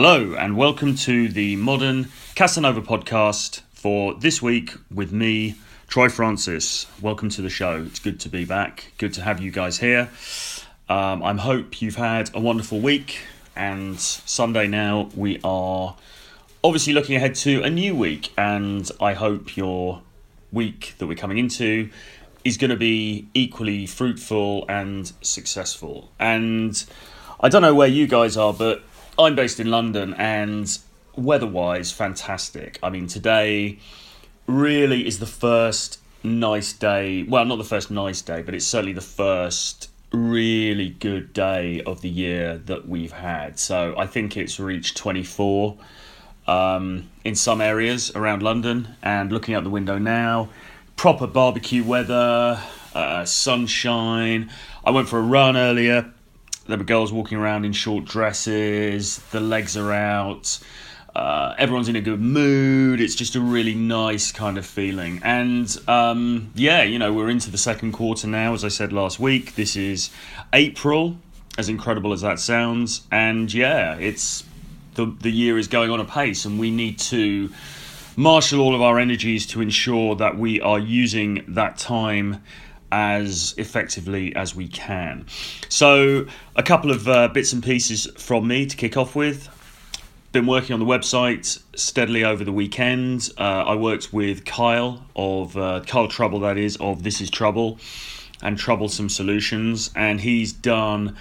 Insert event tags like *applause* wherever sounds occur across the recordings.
Hello, and welcome to the Modern Casanova podcast for this week with me, Troy Francis. Welcome to the show. It's good to be back. Good to have you guys here. Um, I hope you've had a wonderful week, and Sunday now we are obviously looking ahead to a new week, and I hope your week that we're coming into is going to be equally fruitful and successful. And I don't know where you guys are, but I'm based in London and weather-wise, fantastic. I mean, today really is the first nice day. Well, not the first nice day, but it's certainly the first really good day of the year that we've had. So I think it's reached 24 um, in some areas around London. And looking out the window now, proper barbecue weather, uh, sunshine. I went for a run earlier there were girls walking around in short dresses, the legs are out, uh, everyone's in a good mood. It's just a really nice kind of feeling. And um, yeah, you know, we're into the second quarter now, as I said last week. This is April, as incredible as that sounds. And yeah, it's the, the year is going on a pace, and we need to marshal all of our energies to ensure that we are using that time as effectively as we can. So, a couple of uh, bits and pieces from me to kick off with. Been working on the website steadily over the weekend. Uh, I worked with Kyle of uh, Kyle Trouble, that is, of This Is Trouble and Troublesome Solutions, and he's done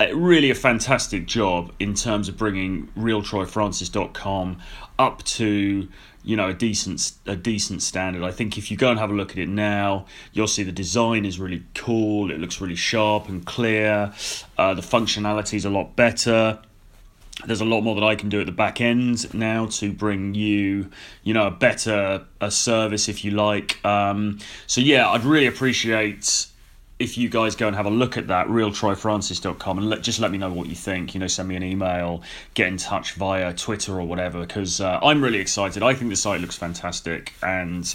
a, really a fantastic job in terms of bringing realtroyfrancis.com up to you know a decent a decent standard. I think if you go and have a look at it now, you'll see the design is really cool. It looks really sharp and clear. Uh, the functionality is a lot better. There's a lot more that I can do at the back end now to bring you, you know, a better a service if you like. Um, so yeah, I'd really appreciate if you guys go and have a look at that, realtroyfrancis.com, and let, just let me know what you think. You know, send me an email, get in touch via Twitter or whatever, because uh, I'm really excited. I think the site looks fantastic, and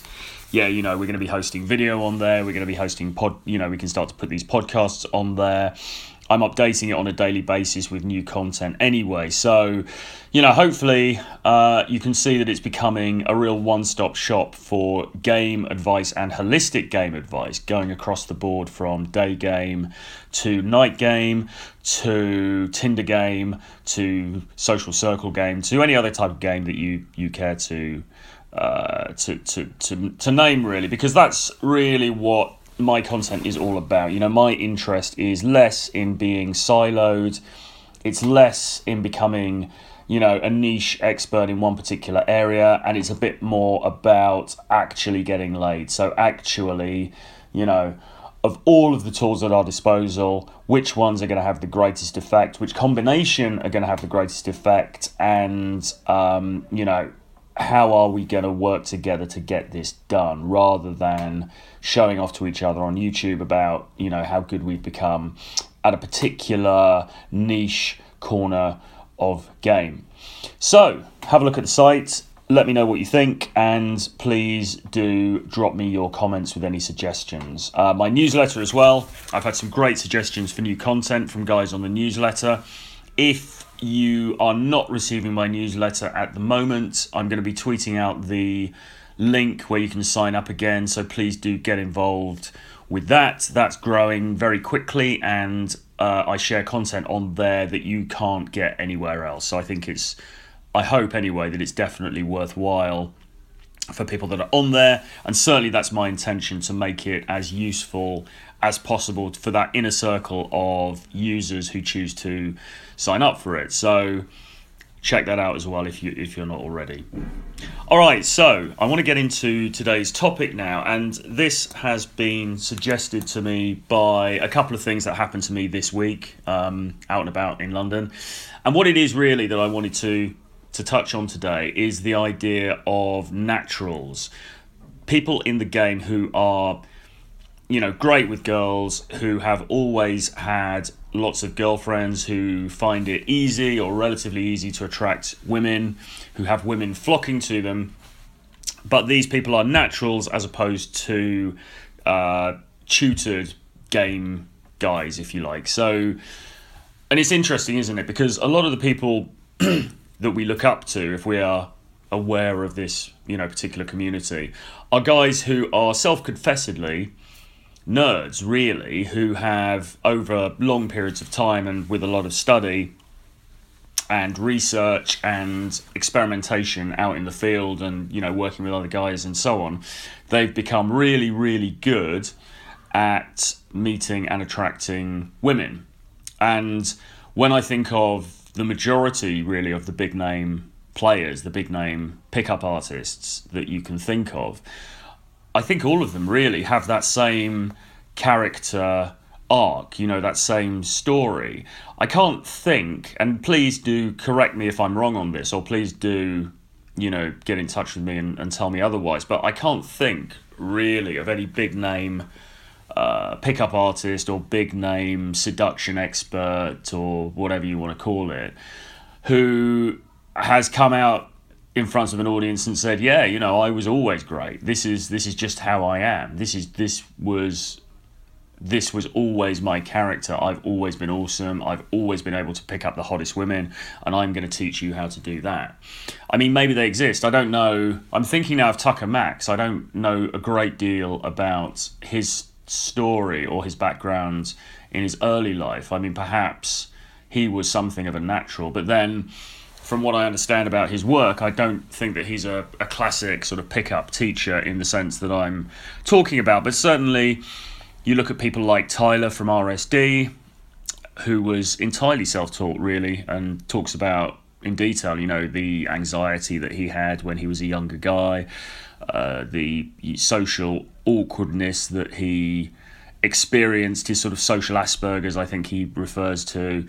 yeah, you know, we're going to be hosting video on there. We're going to be hosting pod. You know, we can start to put these podcasts on there. I'm updating it on a daily basis with new content anyway. So, you know, hopefully uh, you can see that it's becoming a real one stop shop for game advice and holistic game advice, going across the board from day game to night game to Tinder game to social circle game to any other type of game that you, you care to. Uh, to, to, to, to name really because that's really what my content is all about. You know, my interest is less in being siloed, it's less in becoming, you know, a niche expert in one particular area, and it's a bit more about actually getting laid. So, actually, you know, of all of the tools at our disposal, which ones are going to have the greatest effect, which combination are going to have the greatest effect, and, um, you know, how are we going to work together to get this done rather than showing off to each other on YouTube about you know how good we've become at a particular niche corner of game. So have a look at the site. Let me know what you think, and please do drop me your comments with any suggestions. Uh, my newsletter as well. I've had some great suggestions for new content from guys on the newsletter. If you are not receiving my newsletter at the moment, I'm going to be tweeting out the link where you can sign up again. So please do get involved with that. That's growing very quickly, and uh, I share content on there that you can't get anywhere else. So I think it's, I hope anyway, that it's definitely worthwhile for people that are on there, and certainly that's my intention to make it as useful as possible for that inner circle of users who choose to sign up for it. So check that out as well if you if you're not already. All right, so I want to get into today's topic now, and this has been suggested to me by a couple of things that happened to me this week, um, out and about in London, and what it is really that I wanted to to touch on today is the idea of naturals, people in the game who are you know, great with girls who have always had lots of girlfriends who find it easy or relatively easy to attract women, who have women flocking to them. But these people are naturals as opposed to uh, tutored game guys, if you like. So, and it's interesting, isn't it? Because a lot of the people *clears throat* that we look up to if we are aware of this, you know, particular community, are guys who are self-confessedly nerds, really, who have over long periods of time and with a lot of study and research and experimentation out in the field and you know working with other guys and so on they've become really really good at meeting and attracting women. And when i think of the majority really of the big name players the big name pickup artists that you can think of i think all of them really have that same character arc, you know, that same story. I can't think, and please do correct me if I'm wrong on this, or please do, you know, get in touch with me and, and tell me otherwise, but I can't think really of any big name uh, pickup artist or big name seduction expert or whatever you want to call it who has come out in front of an audience and said yeah you know i was always great this is this is just how i am this is this was this was always my character. I've always been awesome. I've always been able to pick up the hottest women, and I'm going to teach you how to do that. I mean, maybe they exist. I don't know. I'm thinking now of Tucker Max. I don't know a great deal about his story or his background in his early life. I mean, perhaps he was something of a natural, but then. From what I understand about his work, I don't think that he's a, a classic sort of pickup teacher in the sense that I'm talking about, but certainly you look at people like Tyler from RSD, who was entirely self taught, really, and talks about in detail, you know, the anxiety that he had when he was a younger guy, uh, the social awkwardness that he experienced, his sort of social Asperger's, I think he refers to.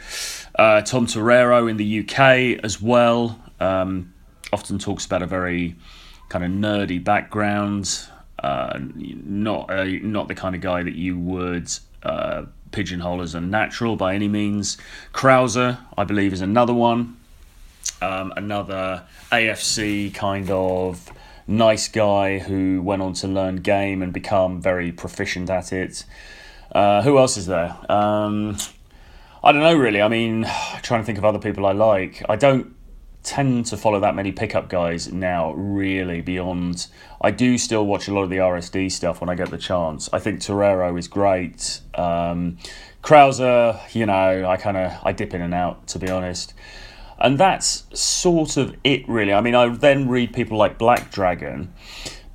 Uh, Tom Torero in the UK as well um, often talks about a very kind of nerdy background. Uh, not a, not the kind of guy that you would uh, pigeonhole as a natural by any means. Krauser, I believe, is another one. Um, another AFC kind of nice guy who went on to learn game and become very proficient at it. Uh, who else is there? Um, I don't know really. I mean, *sighs* trying to think of other people I like. I don't tend to follow that many pickup guys now, really, beyond. I do still watch a lot of the RSD stuff when I get the chance. I think Torero is great. Um, Krauser, you know, I kind of I dip in and out to be honest, and that's sort of it really. I mean, I then read people like Black Dragon,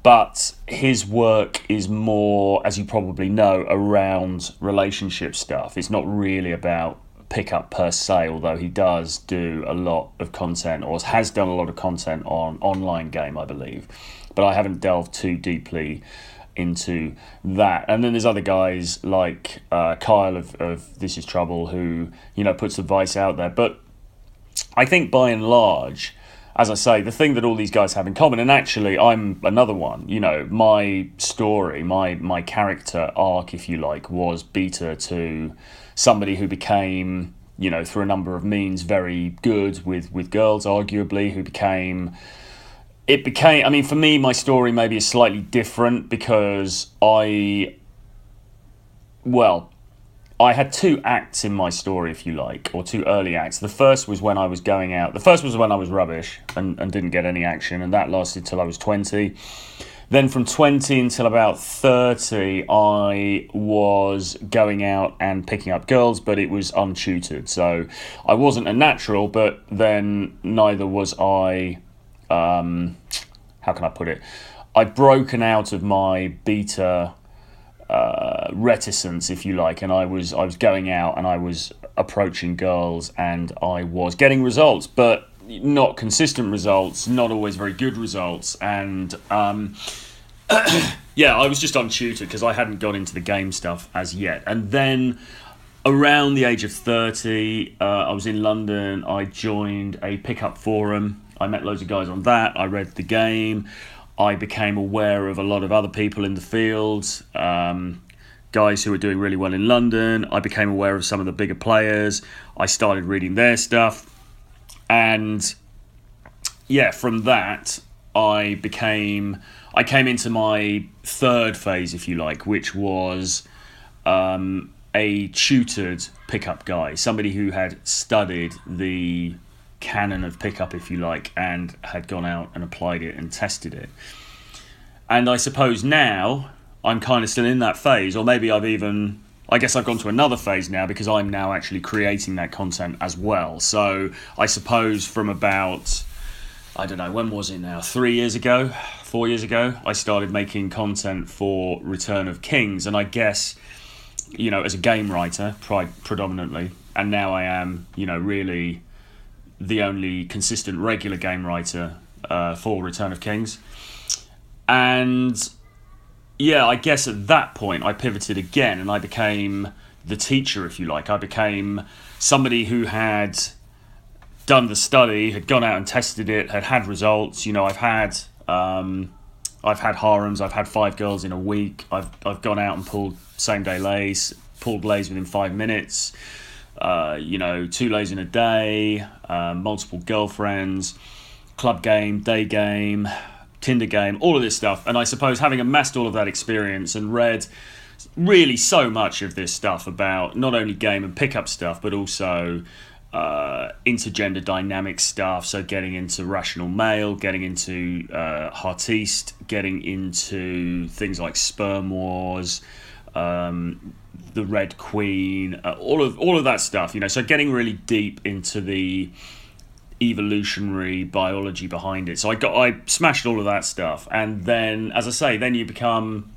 but his work is more, as you probably know, around relationship stuff. It's not really about pickup per se, although he does do a lot of content or has done a lot of content on online game, I believe. But I haven't delved too deeply into that. And then there's other guys like uh, Kyle of, of This Is Trouble who, you know, puts advice out there. But I think by and large, as I say, the thing that all these guys have in common, and actually I'm another one, you know, my story, my my character arc, if you like, was beta to somebody who became, you know, through a number of means, very good with with girls, arguably, who became. It became. I mean, for me, my story maybe is slightly different because I. Well, I had two acts in my story, if you like, or two early acts. The first was when I was going out. The first was when I was rubbish and, and didn't get any action, and that lasted till I was 20. Then from 20 until about 30, I was going out and picking up girls, but it was untutored. So I wasn't a natural, but then neither was I. Um, how can I put it? I'd broken out of my beta uh, reticence, if you like, and I was I was going out and I was approaching girls and I was getting results, but not consistent results, not always very good results, and um, *clears throat* yeah, I was just untutored because I hadn't got into the game stuff as yet. And then around the age of 30, uh, I was in London. I joined a pickup forum. I met loads of guys on that. I read the game. I became aware of a lot of other people in the field, um, guys who were doing really well in London. I became aware of some of the bigger players. I started reading their stuff. And yeah, from that, I became I came into my third phase, if you like, which was um, a tutored pickup guy, somebody who had studied the canon of pickup, if you like, and had gone out and applied it and tested it. And I suppose now I'm kind of still in that phase, or maybe I've even, I guess I've gone to another phase now because I'm now actually creating that content as well. So I suppose from about, I don't know, when was it now? Three years ago, four years ago, I started making content for Return of Kings. And I guess, you know, as a game writer, predominantly, and now I am, you know, really the only consistent regular game writer uh, for Return of Kings. And yeah, I guess at that point I pivoted again and I became the teacher, if you like. I became somebody who had done the study, had gone out and tested it, had had results. You know, I've had um, I've had harems, I've had five girls in a week. I've I've gone out and pulled same day lays, pulled lays within five minutes. Uh, you know, two lays in a day, uh, multiple girlfriends, club game, day game, Tinder game, all of this stuff. And I suppose having amassed all of that experience and read really so much of this stuff about not only game and pickup stuff, but also uh, intergender dynamic stuff. So getting into rational male, getting into uh, Heartiste, getting into things like sperm wars. Um, the Red Queen, uh, all of all of that stuff, you know. So getting really deep into the evolutionary biology behind it. So I got I smashed all of that stuff, and then, as I say, then you become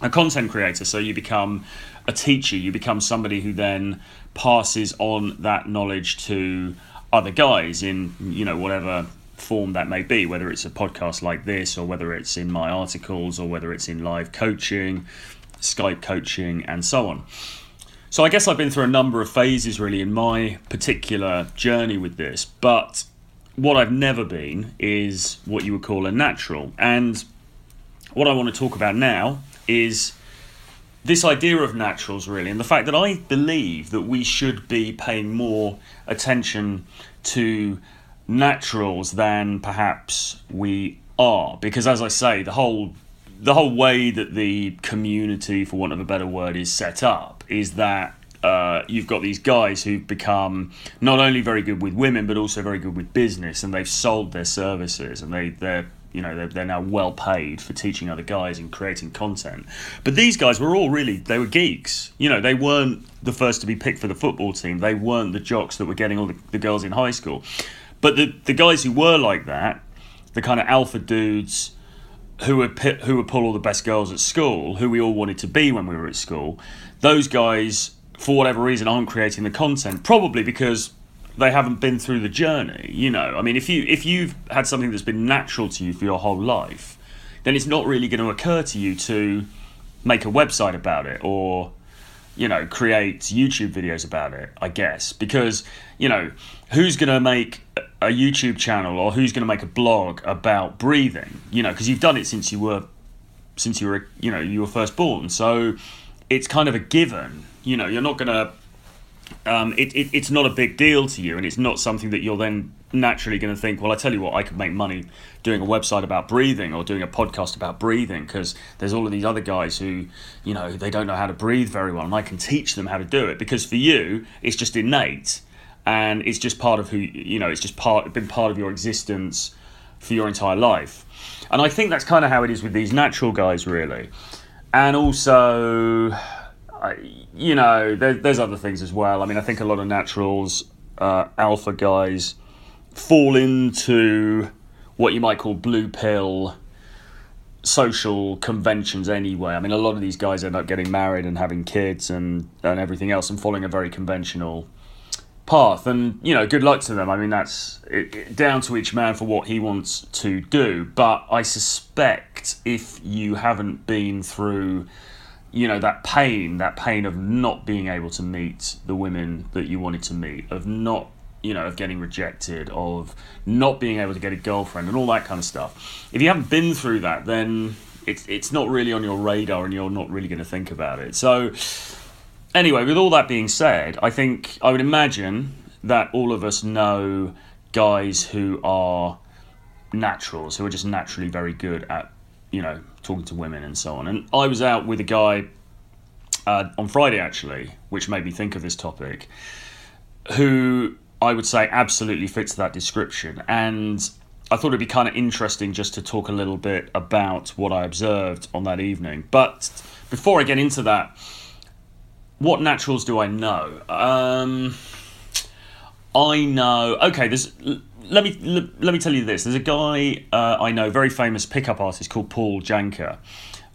a content creator. So you become a teacher. You become somebody who then passes on that knowledge to other guys in you know whatever form that may be, whether it's a podcast like this, or whether it's in my articles, or whether it's in live coaching, Skype coaching, and so on. So I guess I've been through a number of phases really in my particular journey with this, but what I've never been is what you would call a natural. And what I want to talk about now is this idea of naturals really and the fact that I believe that we should be paying more attention to naturals than perhaps we are because as I say the whole the whole way that the community, for want of a better word, is set up is that uh, you've got these guys who've become not only very good with women but also very good with business, and they've sold their services, and they they're you know they're, they're now well paid for teaching other guys and creating content. But these guys were all really they were geeks. You know they weren't the first to be picked for the football team. They weren't the jocks that were getting all the, the girls in high school. But the the guys who were like that, the kind of alpha dudes who would who would pull all the best girls at school, who we all wanted to be when we were at school, those guys, for whatever reason, aren't creating the content. Probably because they haven't been through the journey. You know, I mean, if you if you've had something that's been natural to you for your whole life, then it's not really going to occur to you to make a website about it or you know create YouTube videos about it. I guess because you know who's going to make a YouTube channel or who's going to make a blog about breathing, you know, because you've done it since you were since you were you know you were first born. So it's kind of a given. You know, you're not going to. Um, it, it, it's not a big deal to you, and it's not something that you're then naturally going to think. Well, I tell you what, I could make money doing a website about breathing or doing a podcast about breathing because there's all of these other guys who, you know, they don't know how to breathe very well, and I can teach them how to do it. Because for you, it's just innate and it's just part of who you know it's just part been part of your existence for your entire life and i think that's kind of how it is with these natural guys really and also you know there, there's other things as well. I mean i think a lot of naturals uh, alpha guys fall into what you might call blue pill social conventions anyway. I mean, a lot of these guys end up getting married and having kids and, and everything else and following a very conventional path. And you know good luck to them. I mean that's it, it, down to each man for what he wants to do. But i suspect if you haven't been through you know that pain that pain of not being able to meet the women that you wanted to meet of not you know of getting rejected of not being able to get a girlfriend and all that kind of stuff. If you haven't been through that then it's it's not really on your radar and you're not really going to think about it. So anyway, with all that being said, I think I would imagine that all of us know guys who are naturals, who are just naturally very good at, you know, talking to women and so on. And I was out with a guy uh, on Friday actually, which made me think of this topic, who I would say absolutely fits that description. And I thought it'd be kind of interesting just to talk a little bit about what I observed on that evening. But before I get into that, what naturals do I know? Um, I know. Okay, there's. Let me let me tell you this. There's a guy uh, I know, very famous pickup artist called Paul Janka.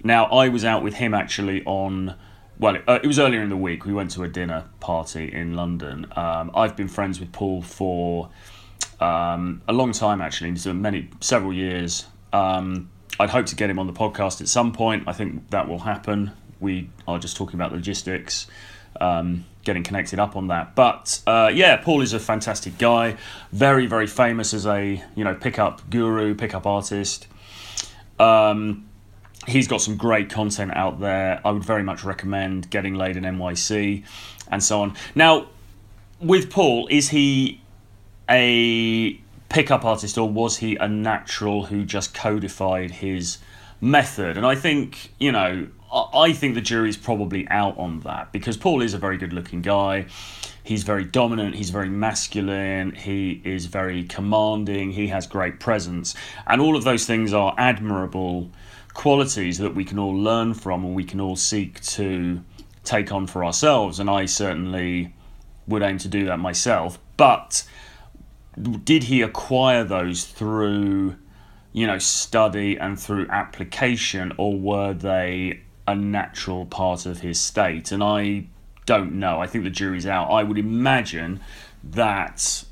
Now I was out with him actually on. Well, it, uh, it was earlier in the week. We went to a dinner party in London. Um, I've been friends with Paul for um, a long time actually, many several years. Um, I'd hope to get him on the podcast at some point. I think that will happen. We are just talking about logistics, um, getting connected up on that. But uh, yeah, Paul is a fantastic guy, very very famous as a you know pickup guru, pickup artist. Um, he's got some great content out there. I would very much recommend getting laid in NYC and so on. Now, with Paul, is he a pickup artist or was he a natural who just codified his method? And I think, you know, I think the jury's probably out on that because Paul is a very good looking guy. He's very dominant, he's very masculine, he is very commanding, he has great presence. And all of those things are admirable qualities that we can all learn from and we can all seek to take on for ourselves. And I certainly would aim to do that myself. But did he acquire those through you know study and through application or were they a natural part of his state and i don't know. I think the jury's out. I would imagine that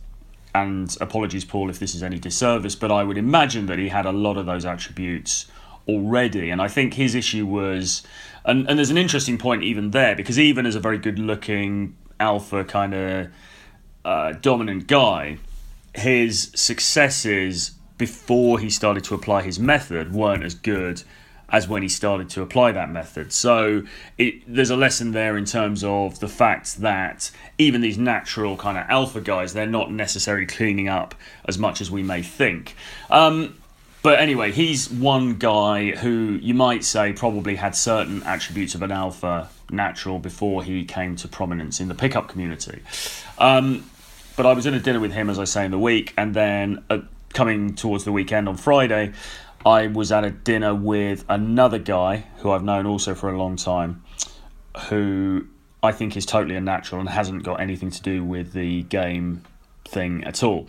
and apologies paul if this is any disservice but i would imagine that he had a lot of those attributes already and i think his issue was and, and there's an interesting point even there because even as a very good looking alpha kind of uh, dominant guy his successes before he started to apply his method weren't as good as when he started to apply that method. So it, there's a lesson there in terms of the fact that even these natural kind of alpha guys, they're not necessarily cleaning up as much as we may think. Um, but anyway, he's one guy who you might say probably had certain attributes of an alpha natural before he came to prominence in the pickup community. Um, but I was in a dinner with him, as I say, in the week, and then uh, coming towards the weekend on Friday, I was at a dinner with another guy who I've known also for a long time, who I think is totally a natural and hasn't got anything to do with the game thing at all.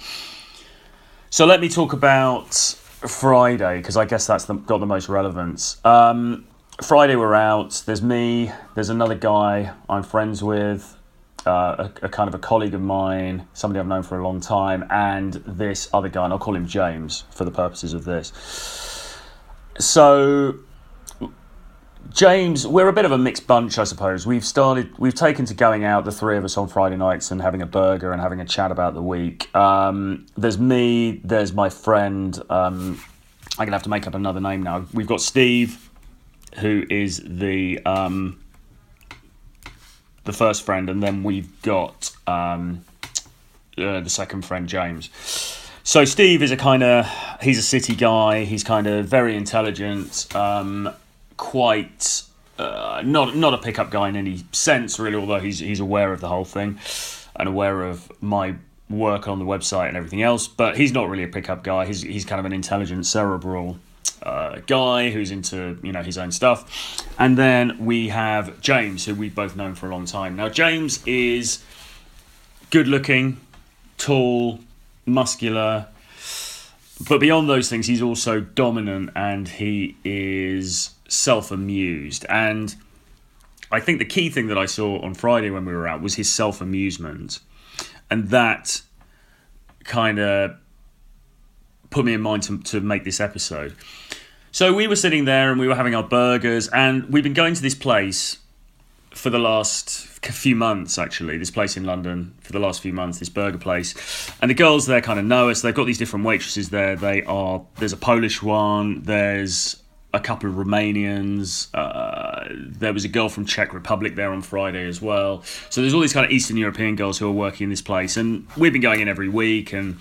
So let me talk about Friday because I guess that's the, got the most relevance. Um, Friday we're out. There's me. There's another guy I'm friends with uh, a, a, kind of a colleague of mine, somebody I've known for a long time, and this other guy, and I'll call him James for the purposes of this. So, James, we're a bit of a mixed bunch, I suppose. We've started, we've taken to going out, the three of us, on Friday nights and having a burger and having a chat about the week. Um, there's me, there's my friend. Um, I'm gonna have to make up another name now. We've got Steve, who is the um, the first friend, and then we've got um, uh, the second friend, James. So Steve is a kind of he's a city guy. He's kind of very intelligent, um, quite uh, not not a pickup guy in any sense, really. Although he's he's aware of the whole thing and aware of my work on the website and everything else. But he's not really a pickup guy. He's he's kind of an intelligent, cerebral uh, guy who's into you know his own stuff, and then we have James, who we've both known for a long time. Now James is good looking, tall, muscular, but beyond those things, he's also dominant and he is self amused. And I think the key thing that I saw on Friday when we were out was his self amusement, and that kind of put me in mind to, to make this episode. So we were sitting there and we were having our burgers, and we've been going to this place for the last few months actually this place in london for the last few months this burger place. And the girls there kind of know us. They've got these different waitresses there. They are there's a polish one there's a couple of romanians uh, there was a girl from czech republic there on friday as well. So there's all these kind of eastern european girls who are working in this place and we've been going in every week and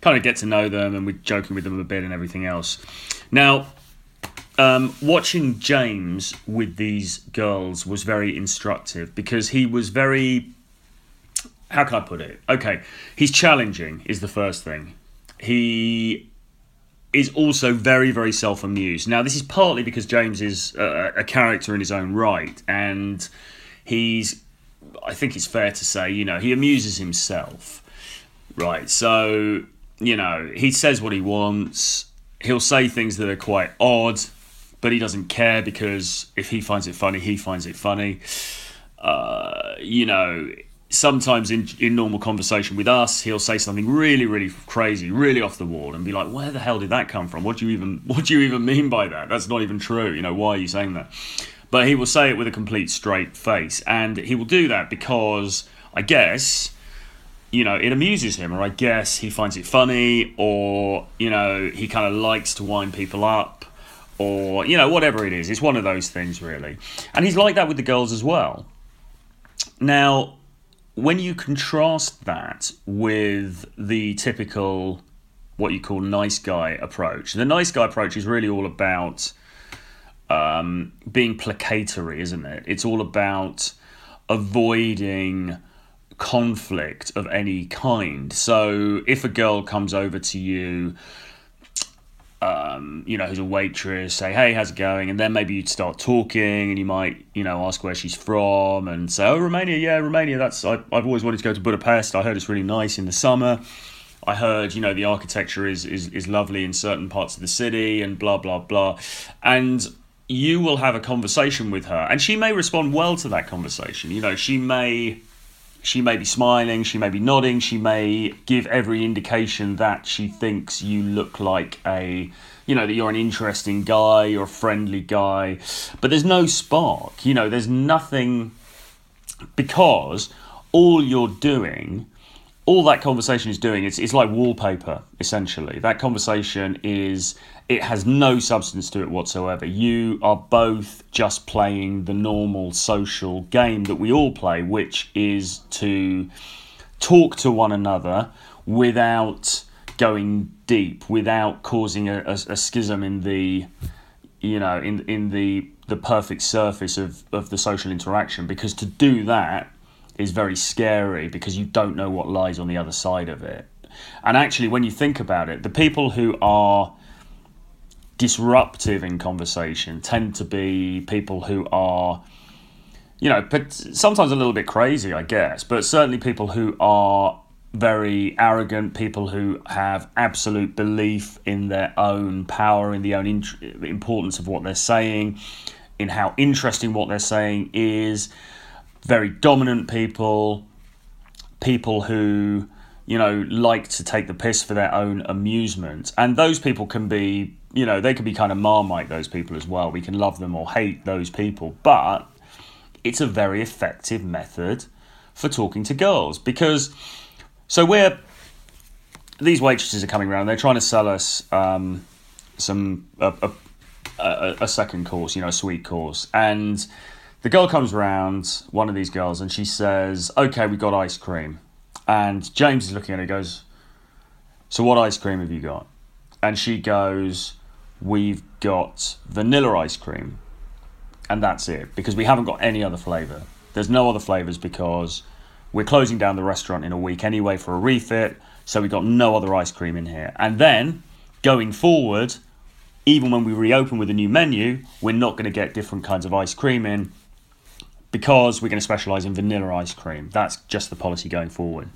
kind of get to know them and we're joking with them a bit and everything else. Now, um, watching James with these girls was very instructive because he was very how can I put it? Okay, he's challenging is the first thing. He is also very very self amused. Now this is partly because James is a, a character in his own right, and he's I think it's fair to say you know he amuses himself, right? So you know he says what he wants. He'll say things that are quite odd, but he doesn't care because if he finds it funny, he finds it funny. Uh, you know, sometimes in in normal conversation with us, he'll say something really, really crazy, really off the wall, and be like, "Where the hell did that come from? What do you even *laughs* what do you even mean by that? That's not even true. You know, why are you saying that?" But he will say it with a complete straight face, and he will do that because I guess you know it amuses him, or I guess he finds it funny, or you know he kind of likes to wind people up. Or, you know, whatever it is. It's one of those things, really. And he's like that with the girls as well. Now, when you contrast that with the typical what you call nice guy approach, the nice guy approach is really all about um, being placatory, isn't it? It's all about avoiding conflict of any kind. So if a girl comes over to you um, you know, who's a waitress, say, hey, how's it going? And then maybe you'd start talking and you might, you know, ask where she's from and say, oh, Romania, yeah, Romania, that's, I, I've always wanted to go to Budapest. I heard it's really nice in the summer. I heard, you know, the architecture is, is, is lovely in certain parts of the city and blah, blah, blah. And you will have a conversation with her and she may respond well to that conversation. You know, she may she may be smiling, she may be nodding, she may give every indication that she thinks you look like a, you know, that you're an interesting guy, you're a friendly guy, but there's no spark, you know, there's nothing because all you're doing all that conversation is doing it's, it's like wallpaper essentially. That conversation is it has no substance to it whatsoever you are both just playing the normal social game that we all play which is to talk to one another without going deep without causing a, a, a schism in the you know in in the the perfect surface of, of the social interaction because to do that is very scary because you don't know what lies on the other side of it. And actually, when you think about it, the people who are disruptive in conversation tend to be people who are, you know, but sometimes a little bit crazy, I guess, but certainly people who are very arrogant, people who have absolute belief in their own power, in the own int- importance of what they're saying, in how interesting what they're saying is very dominant people, people who you know like to take the piss for their own amusement, and those people can be you know they could be kind of marmite those people as well. We can love them or hate those people, but it's a very effective method for talking to girls because so we're these waitresses are coming around. They're trying to sell us um, some a, a, a, second course, you know, a sweet course, and the girl comes round, one of these girls, and she says, Okay, we got ice cream. And James is looking at her goes, So what ice cream have you got? And she goes, We've got vanilla ice cream. And that's it, because we haven't got any other flavour. There's no other flavours because we're closing down the restaurant in a week anyway for a refit, so we've got no other ice cream in here. And then going forward, even when we reopen with a new menu, we're not going to get different kinds of ice cream in because we're going to specialise in vanilla ice cream. That's just the policy going forward.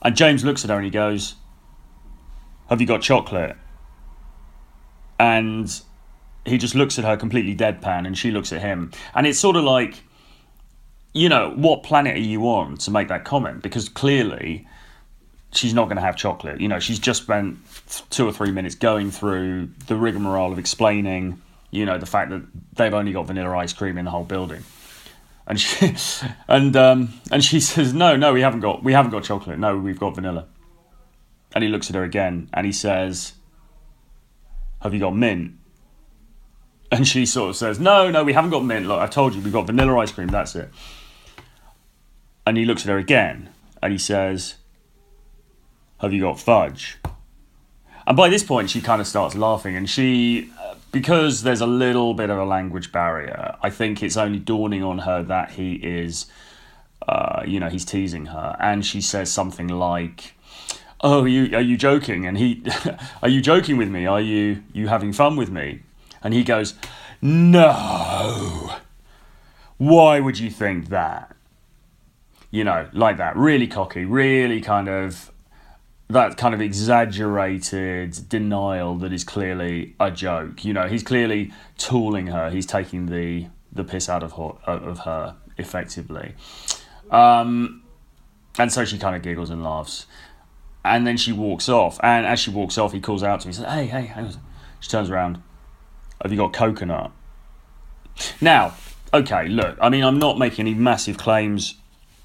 And James looks at her and he goes, Have you got chocolate? And he just looks at her completely deadpan and she looks at him. And it's sort of like, you know, what planet are you on to make that comment? Because clearly she's not going to have chocolate. You know, she's just spent two or three minutes going through the rigmarole of explaining, you know, the fact that they've only got vanilla ice cream in the whole building and she *laughs* and um, and she says, "No, no, we haven't got we haven't got chocolate. No, we've got vanilla." And he looks at her again and he says, "Have you got mint?" And she sort of says, "No, no, we haven't got mint. Look, I told you we've got vanilla ice cream. That's it." And he looks at her again and he says, "Have you got fudge?" And by this point, she kind of starts laughing, and she because there's a little bit of a language barrier, I think it's only dawning on her that he is uh, you know, he's teasing her, and she says something like, "Oh, are you are you joking?" And he, *laughs* "Are you joking with me? Are you you having fun with me?" And he goes, "No. Why would you think that?" You know, like that, really cocky, really kind of that kind of exaggerated denial that is clearly a joke. You know, he's clearly tooling her. He's taking the the piss out of her, of her effectively. Um, and so she kind of giggles and laughs. And then she walks off. And as she walks off, he calls out to me. He says, Hey, hey. She turns around. Have you got coconut? Now, okay, look, I mean, I'm not making any massive claims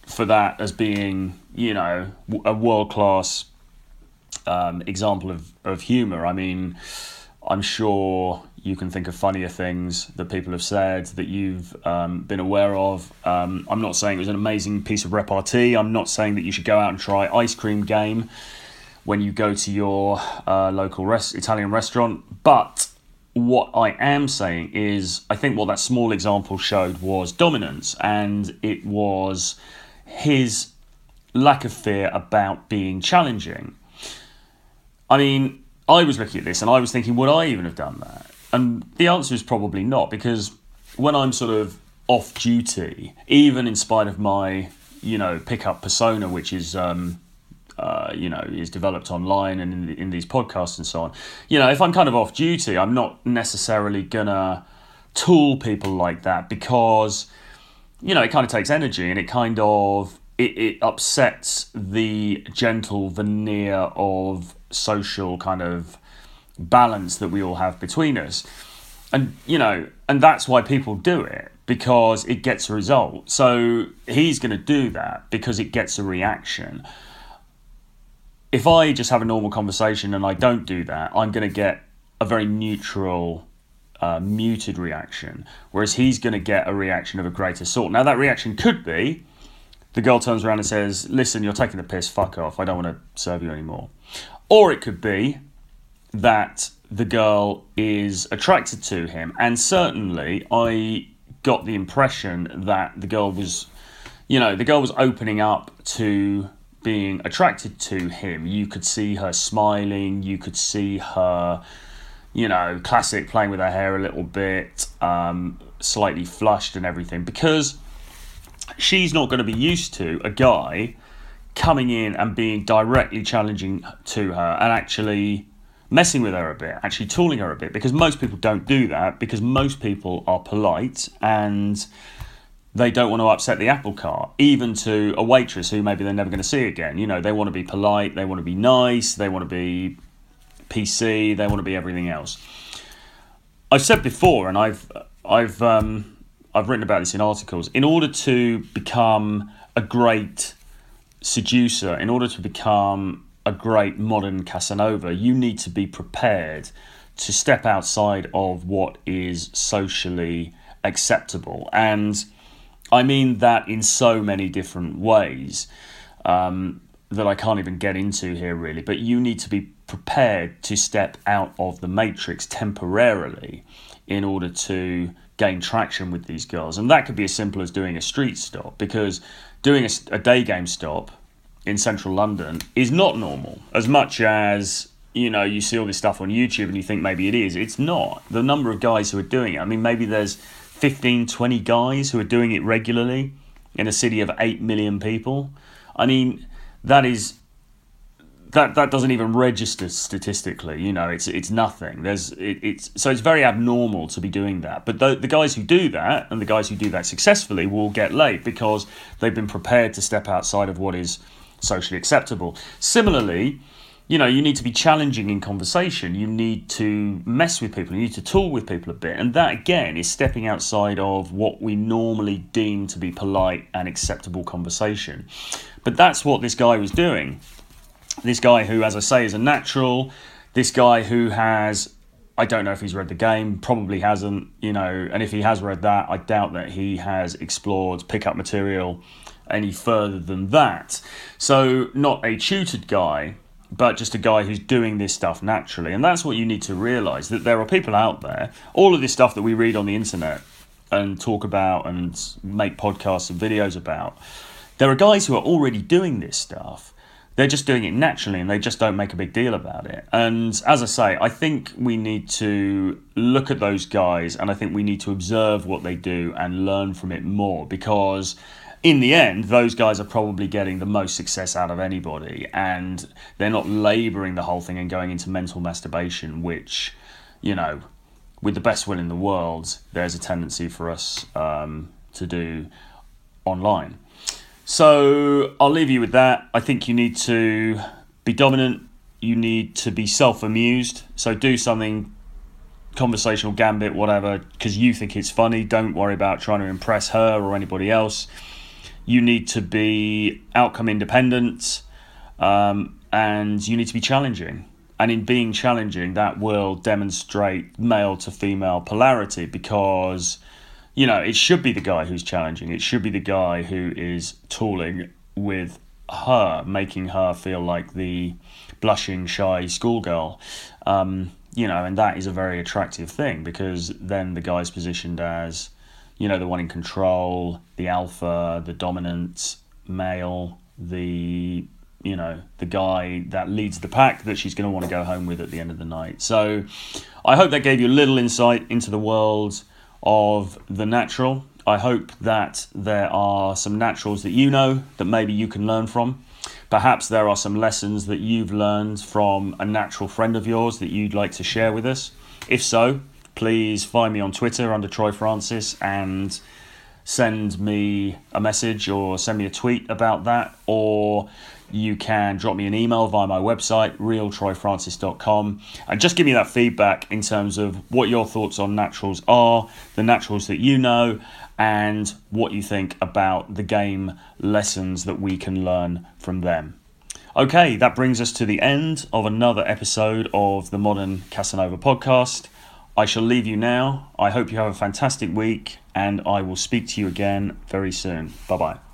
for that as being, you know, a world class um, example of, of humour. I mean, I'm sure you can think of funnier things that people have said that you've um, been aware of. Um, I'm not saying it was an amazing piece of repartee. I'm not saying that you should go out and try ice cream game when you go to your uh, local rest- Italian restaurant. But what I am saying is, I think what that small example showed was dominance, and it was his lack of fear about being challenging. I mean, I was looking at this and I was thinking, would I even have done that? And the answer is probably not, because when I'm sort of off duty, even in spite of my, you know, pickup persona, which is, um, uh, you know, is developed online and in, in these podcasts and so on, you know, if I'm kind of off duty, I'm not necessarily gonna tool people like that because, you know, it kind of takes energy and it kind of it, it upsets the gentle veneer of social kind of balance that we all have between us. And, you know, and that's why people do it because it gets a result. So he's going to do that because it gets a reaction. If I just have a normal conversation and I don't do that, I'm going to get a very neutral, uh, muted reaction. Whereas he's going to get a reaction of a greater sort. Now, that reaction could be the girl turns around and says, Listen, you're taking the piss, fuck off, I don't want to serve you anymore. Or it could be that the girl is attracted to him. And certainly, I got the impression that the girl was, you know, the girl was opening up to being attracted to him. You could see her smiling, you could see her, you know, classic playing with her hair a little bit, um, slightly flushed and everything, because she's not going to be used to a guy coming in and being directly challenging to her and actually messing with her a bit, actually tooling her a bit, because most people don't do that because most people are polite and they don't want to upset the apple cart, even to a waitress who maybe they're never going to see again. You know, they want to be polite, they want to be nice, they want to be PC, they want to be everything else. I've said before, and I've I've um, I've written about this in articles. In order to become a great seducer, in order to become a great modern Casanova, you need to be prepared to step outside of what is socially acceptable. And I mean that in so many different ways um, that I can't even get into here, really. But you need to be prepared to step out of the matrix temporarily in order to gain traction with these girls. And that could be as simple as doing a street stop because doing a, a day game stop in central London is not normal as much as you know you see all this stuff on YouTube and you think maybe it is it's not the number of guys who are doing it I mean maybe there's 15 20 guys who are doing it regularly in a city of 8 million people I mean that is that that doesn't even register statistically. You know, it's it's nothing. There's it, it's so it's very abnormal to be doing that. But the, the guys who do that and the guys who do that successfully will get laid because they've been prepared to step outside of what is socially acceptable. Similarly, you know, you need to be challenging in conversation. You need to mess with people. You need to tool with people a bit. And that, again, is stepping outside of what we normally deem to be polite and acceptable conversation. But that's what this guy was doing. This guy who, as I say, is a natural. This guy who has, I don't know if he's read the game, probably hasn't, you know, and if he has read that, I doubt that he has explored pickup material any further than that. So, not a tutored guy, but just a guy who's doing this stuff naturally. And that's what you need to realize that there are people out there, all of this stuff that we read on the internet and talk about and make podcasts and videos about. there are guys who are already doing this stuff. They're just doing it naturally and they just don't make a big deal about it. And as I say, I think we need to look at those guys and I think we need to observe what they do and learn from it more because in the end, those guys are probably getting the most success out of anybody, and they're not laboring the whole thing and going into mental masturbation, which, you know, with the best will in the world, there's a tendency for us um, to do online. So I'll leave you with that. I think you need to be dominant, you need to be self amused, so do something conversational gambit, whatever, because you think it's funny. Don't worry about trying to impress her or anybody else you need to be outcome independent um, and you need to be challenging. And in being challenging, that will demonstrate male to female polarity because, you know, it should be the guy who's challenging. It should be the guy who is tooling with her, making her feel like the blushing, shy schoolgirl. Um, you know, and that is a very attractive thing because then the guy's positioned as you know, the one in control, the alpha, the dominant male, the you know the guy that leads the pack that she's going to want to go home with at the end of the night. So, I hope that gave you a little insight into the world of the natural. I hope that there are some naturals that you know that maybe you can learn from. Perhaps there are some lessons that you've learned from a natural friend of yours that you'd like to share with us. If so, please find me on Twitter under Troy Francis and send me a message or send me a tweet about that, or you can drop me an email via my website, realtroyfrancis.com, and just give me that feedback in terms of what your thoughts on naturals are, the naturals that you know, and what you think about the game lessons that we can learn from them. Okay, that brings us to the end of another episode of the Modern Casanova podcast. I shall leave you now. I hope you have a fantastic week, and I will speak to you again very soon. Bye bye.